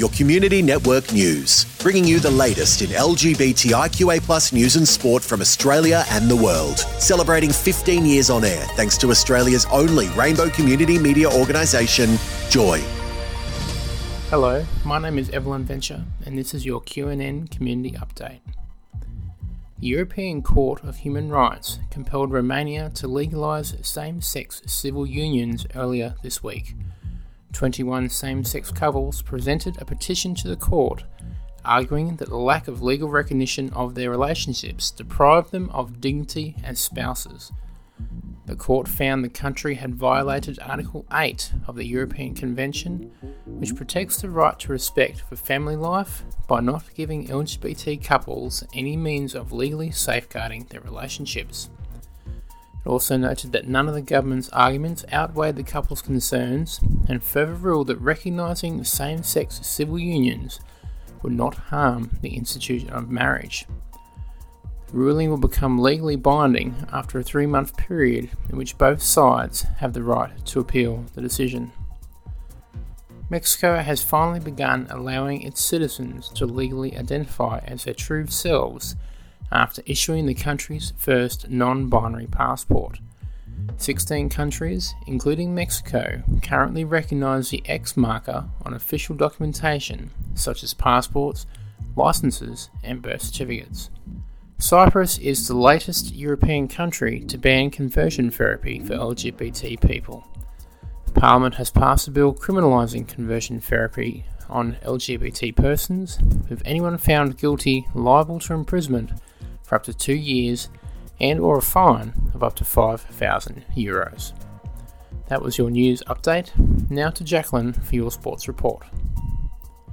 your community network news, bringing you the latest in LGBTIQA plus news and sport from Australia and the world. Celebrating 15 years on air thanks to Australia's only rainbow community media organisation, Joy. Hello, my name is Evelyn Venture, and this is your QNN Community Update. The European Court of Human Rights compelled Romania to legalise same sex civil unions earlier this week. 21 same sex couples presented a petition to the court arguing that the lack of legal recognition of their relationships deprived them of dignity as spouses. The court found the country had violated Article 8 of the European Convention, which protects the right to respect for family life by not giving LGBT couples any means of legally safeguarding their relationships. It also noted that none of the government's arguments outweighed the couple's concerns and further ruled that recognising same sex civil unions would not harm the institution of marriage. The ruling will become legally binding after a three month period in which both sides have the right to appeal the decision. Mexico has finally begun allowing its citizens to legally identify as their true selves after issuing the country's first non binary passport. 16 countries, including Mexico, currently recognize the X marker on official documentation such as passports, licenses, and birth certificates. Cyprus is the latest European country to ban conversion therapy for LGBT people. Parliament has passed a bill criminalising conversion therapy on LGBT persons, with anyone found guilty liable to imprisonment for up to two years and or a fine of up to 5,000 euros. That was your news update. Now to Jacqueline for your sports report.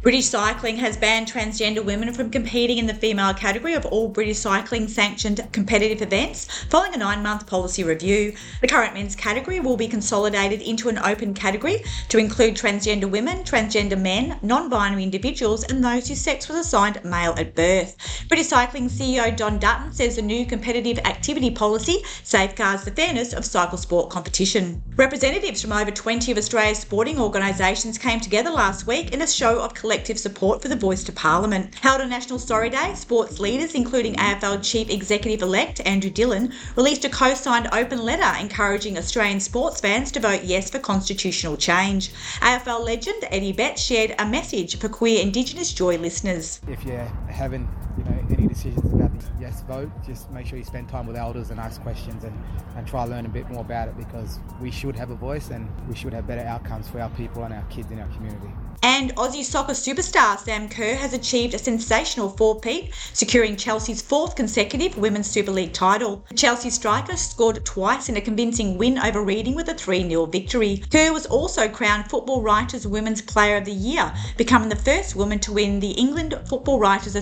British Cycling has banned transgender women from competing in the female category of all British Cycling sanctioned competitive events following a nine month policy review. The current men's category will be consolidated into an open category to include transgender women, transgender men, non binary individuals, and those whose sex was assigned male at birth. British Cycling CEO Jon Dutton says the new competitive activity policy safeguards the fairness of cycle sport competition. Representatives from over 20 of Australia's sporting organisations came together last week in a show of collective support for the Voice to Parliament. Held on National Sorry Day, sports leaders, including AFL Chief Executive elect Andrew Dillon, released a co signed open letter encouraging Australian sports fans to vote yes for constitutional change. AFL legend Eddie Betts shared a message for queer Indigenous Joy listeners. If you're having you know, any decisions about the yes vote, just make sure you spend time with elders and ask questions and, and try to learn a bit more about it because we should have a voice and we should have better outcomes for our people and our kids in our community. And Aussie soccer superstar Sam Kerr has achieved a sensational four-peat, securing Chelsea's fourth consecutive Women's Super League title. The Chelsea striker scored twice in a convincing win over Reading with a 3-0 victory. Kerr was also crowned Football Writers Women's Player of the Year, becoming the first woman to win the England Football Writers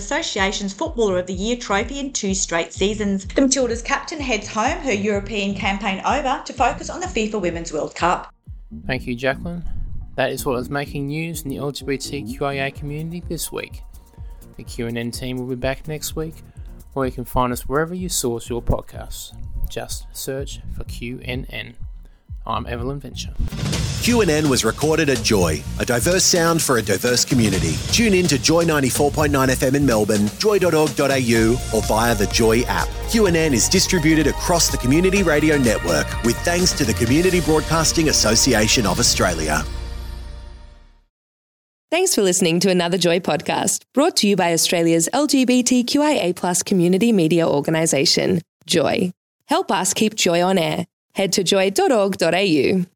Association's Footballer of the Year trophy in two straight seasons. The Matildas captain heads home, her European campaign over, to focus on the FIFA Women's World Cup. Thank you, Jacqueline. That is what is making news in the LGBTQIA community this week. The QNN team will be back next week, or you can find us wherever you source your podcasts. Just search for QNN. I'm Evelyn Venture. QNN was recorded at Joy, a diverse sound for a diverse community. Tune in to Joy 94.9 FM in Melbourne, joy.org.au, or via the Joy app. QNN is distributed across the Community Radio Network with thanks to the Community Broadcasting Association of Australia. Thanks for listening to another Joy podcast brought to you by Australia's LGBTQIA community media organisation, Joy. Help us keep Joy on air. Head to joy.org.au.